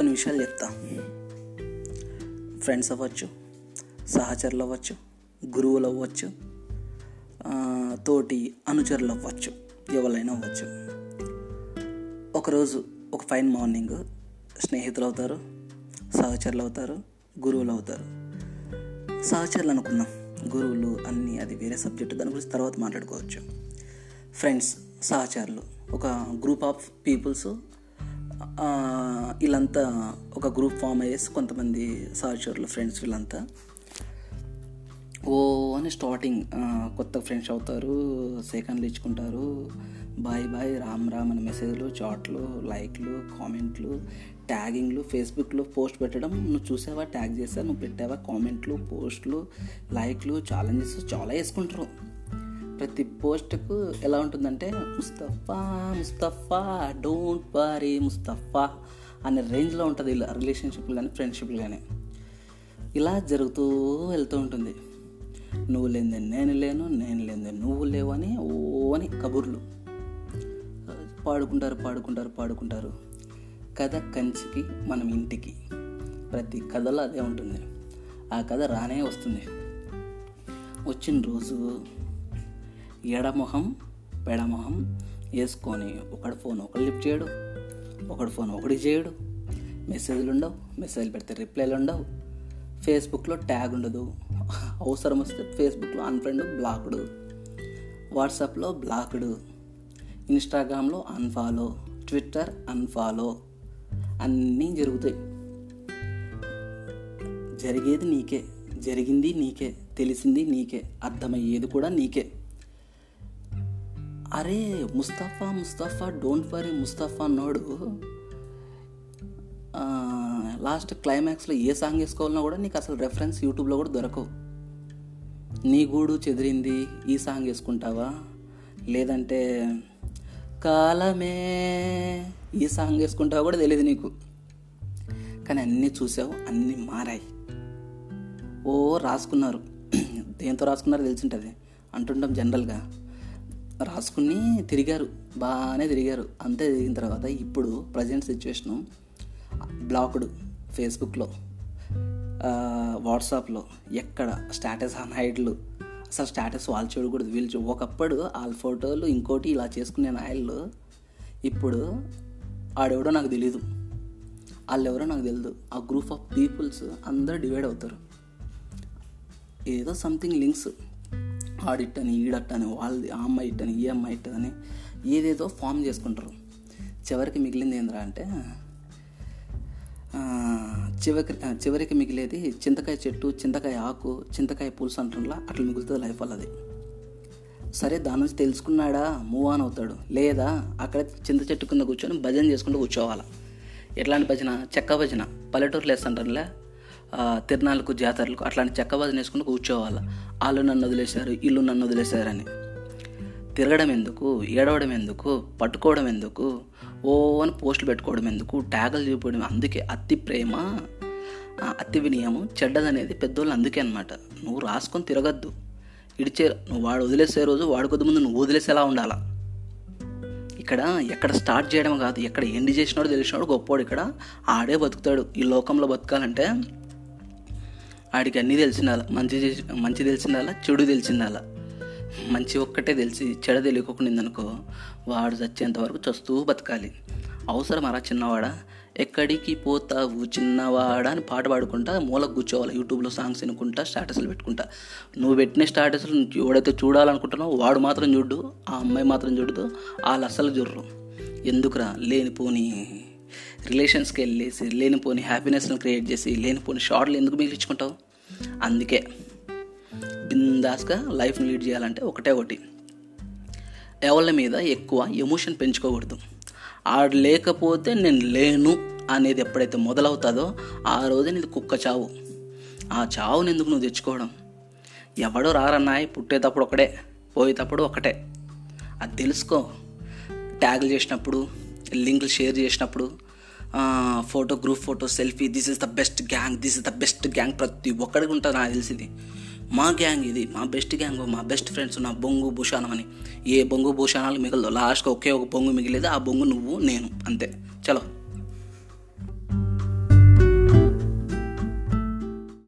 కొన్ని విషయాలు చెప్తా. ఫ్రెండ్స్ అవ్వచ్చు సహచరులు అవ్వచ్చు గురువులు అవ్వచ్చు తోటి అనుచరులు అవ్వచ్చు ఎవరైనా అవ్వచ్చు. ఒకరోజు ఒక ఫైన్ మార్నింగ్ స్నేహితులు అవుతారు సహచరులు అవుతారు గురువులు అవుతారు. సహచరులు అనుకుందాం గురువులు అన్నీ అది వేరే సబ్జెక్టు దాని గురించి తర్వాత మాట్లాడుకోవచ్చు. ఫ్రెండ్స్ సహచరులు ఒక గ్రూప్ ఆఫ్ పీపుల్స్ వీళ్ళంతా ఒక గ్రూప్ ఫామ్ అయ్యేసి కొంతమంది సహచరులు ఫ్రెండ్స్ వీళ్ళంతా ఓ అని స్టార్టింగ్ కొత్త ఫ్రెండ్స్ అవుతారు సెకండ్లు ఇచ్చుకుంటారు బాయ్ బాయ్ రామ్ రామ్ అని మెసేజ్లు చాట్లు లైక్లు కామెంట్లు ట్యాగింగ్లు ఫేస్బుక్లో పోస్ట్ పెట్టడం. నువ్వు చూసావా ట్యాగ్ చేసా నువ్వు పెట్టావా కామెంట్లు పోస్ట్లు లైక్లు ఛాలెంజెస్ చాలా వేసుకుంటారు. ప్రతి పోస్ట్కు ఎలా ఉంటుందంటే ముస్తఫా ముస్తఫా డోంట్ బారీ ముస్తఫా అనే రేంజ్లో ఉంటుంది ఇలా రిలేషన్షిప్లు కానీ ఫ్రెండ్షిప్లు కానీ ఇలా జరుగుతూ వెళ్తూ ఉంటుంది. నువ్వు లేని నేను లేను నేను లేని నువ్వు లేవు అని ఓ అని కబుర్లు. పాడుకుంటారు పాడుకుంటారు పాడుకుంటారు. కథ కంచికి మనం ఇంటికి. ప్రతి కథలో అదే ఉంటుంది. ఆ కథ రానే వస్తుంది. వచ్చిన రోజు ఎడమొహం పెడమొహం వేసుకొని ఒకటి ఫోన్ ఒకటి లిఫ్ట్ చేయడు ఒకటి ఫోన్ ఒకటి చేయడు. మెసేజ్లు ఉండవు మెసేజ్లు పెడితే రిప్లైలు ఉండవు. ఫేస్బుక్లో ట్యాగ్ ఉండదు. అవసరం వస్తే ఫేస్బుక్లో అన్ఫ్రెండ్ బ్లాక్డు. వాట్సాప్లో బ్లాక్డు. ఇన్స్టాగ్రామ్లో అన్ఫాలో ట్విట్టర్ అన్ఫాలో. అన్నీ జరుగుతాయి. జరిగేది నీకే జరిగింది నీకే తెలిసింది నీకే అర్థమయ్యేది కూడా నీకే. అరే ముస్తఫా ముస్తఫా డోంట్ వరీ ముస్తఫా అన్నాడు. లాస్ట్ క్లైమాక్స్లో ఏ సాంగ్ వేసుకోవాలన్నా కూడా నీకు అసలు రెఫరెన్స్ యూట్యూబ్లో కూడా దొరకవు. నీ గూడు చెదిరింది ఈ సాంగ్ వేసుకుంటావా? లేదంటే కాలమే ఈ సాంగ్ వేసుకుంటావా కూడా తెలియదు నీకు. కానీ అన్నీ చూసావు అన్నీ మారాయి. ఓ రాసుకున్నారు. దేంతో రాసుకున్నారో తెలిసింటుంది అంటుంటాం జనరల్గా రాసుకుని తిరిగారు. బాగానే తిరిగారు. అంతే తిరిగిన తర్వాత ఇప్పుడు ప్రజెంట్ సిచ్యువేషను బ్లాక్డ్ ఫేస్బుక్లో వాట్సాప్లో ఎక్కడ స్టేటస్ ఆన్ హైడ్లు అసలు స్టేటస్ వాళ్ళు చూడకూడదు. వీళ్ళు ఒకప్పుడు వాళ్ళ ఫోటోలు ఇంకోటి ఇలా చేసుకునే నాయలు ఇప్పుడు ఆడెవడో నాకు తెలీదు. వాళ్ళు ఎవరో నాకు తెలియదు ఆ గ్రూప్ ఆఫ్ పీపుల్స్ అందరూ డివైడ్ అవుతారు. ఏదో సంథింగ్ లింక్స్ ఆడిట్టని ఈడట్టని వాళ్ళది ఆ అమ్మాయి ఇట్టని ఈ అమ్మాయి ఇట్టని ఏదేదో ఫామ్ చేసుకుంటారు. చివరికి మిగిలింది ఏంద్రా అంటే చివరికి చివరికి మిగిలేది చింతకాయ చెట్టు చింతకాయ ఆకు చింతకాయ పులుసు అంటుండ్లా అట్లా మిగులుతుంది లైఫ్ వాళ్ళది. సరే దాని నుంచి తెలుసుకున్నాడా? మూవ్ ఆన్ అవుతాడు. లేదా అక్కడ చింత చెట్టు కింద కూర్చొని భజన చేసుకుంటూ కూర్చోవాలి? ఎట్లాంటి భజన? చెక్క భజన. పల్లెటూరులో వేస్తుంటారులే. తిరణాలకు జాతరలకు అట్లాంటి చెక్క వేసుకుని కూర్చోవాలి. వాళ్ళు నన్ను వదిలేశారు ఇల్లు నన్ను వదిలేశారని. తిరగడం ఎందుకు? ఏడవడం ఎందుకు? పట్టుకోవడం ఎందుకు? ఓ అని పోస్టులు పెట్టుకోవడం ఎందుకు? ట్యాగులు చూపడం అందుకే. అతి ప్రేమ అతి వినియమం చెడ్డదనేది పెద్దోళ్ళు అందుకే అనమాట నువ్వు రాసుకొని తిరగద్దు. ఇడిచే నువ్వు వాడు వదిలేసే రోజు వాడు కొద్ది ముందు నువ్వు వదిలేసేలా ఉండాలా. ఇక్కడ ఎక్కడ స్టార్ట్ చేయడం కాదు ఎక్కడ ఎండి చేసినాడు తెలిసినాడు గొప్పోడు ఇక్కడ. ఆడే బతుకుతాడు. ఈ లోకంలో బతకాలంటే ఆడికి అన్నీ తెలిసిండాల మంచి చేసి మంచి తెలిసినాల చెడు తెలిసిండాలా మంచి ఒక్కటే తెలిసి చెడ తెలియకుండా అనుకో వాడు చచ్చేంత వరకు చస్తూ బతకాలి. అవసరం అరా చిన్నవాడా? ఎక్కడికి పోతావు చిన్నవాడా అని పాట పాడుకుంటా మూలకు కూర్చోవాలి యూట్యూబ్లో సాంగ్స్ వినుకుంటా స్టాటస్లు పెట్టుకుంటా. నువ్వు పెట్టిన స్టాటస్లు ఎవడైతే చూడాలనుకుంటున్నావు వాడు మాత్రం చూడు ఆ అమ్మాయి మాత్రం చూడదు వాళ్ళు అసలు చూడరు ఎందుకురా? లేనిపోని రిలేషన్స్కి వెళ్ళేసి లేనిపోని హ్యాపీనెస్ని క్రియేట్ చేసి లేనిపోని షార్ట్లు ఎందుకు మిగిలించుకుంటావు? అందుకే బిందాస్గా లైఫ్ని లీడ్ చేయాలంటే ఒకటే ఒకటి. ఎవరి మీద ఎక్కువ ఎమోషన్ పెంచుకోకూడదు. ఆడు లేకపోతే నేను లేను అనేది ఎప్పుడైతే మొదలవుతుందో ఆ రోజే నీది కుక్క చావు. ఆ చావుని ఎందుకు నువ్వు తెచ్చుకోవడం? ఎవడో రారన్నాయి పుట్టేటప్పుడు ఒకటే పోయేటప్పుడు ఒకటే. అది తెలుసుకో. ట్యాగులు చేసినప్పుడు లింకులు షేర్ చేసినప్పుడు photo group photo selfie this is the best gang this is the best gang ప్రతి ఒక్కడికి ఉంటుంది నాకు తెలిసింది. మా గ్యాంగ్ ఇది మా బెస్ట్ గ్యాంగ్ మా బెస్ట్ ఫ్రెండ్స్ నా బొంగు భూషాణం అని. ఏ బొంగు భూషాణాలు మిగలదు లాస్ట్గా ఒకే ఒక బొంగు మిగిలేదు ఆ బొంగు నువ్వు నేను అంతే. చలో.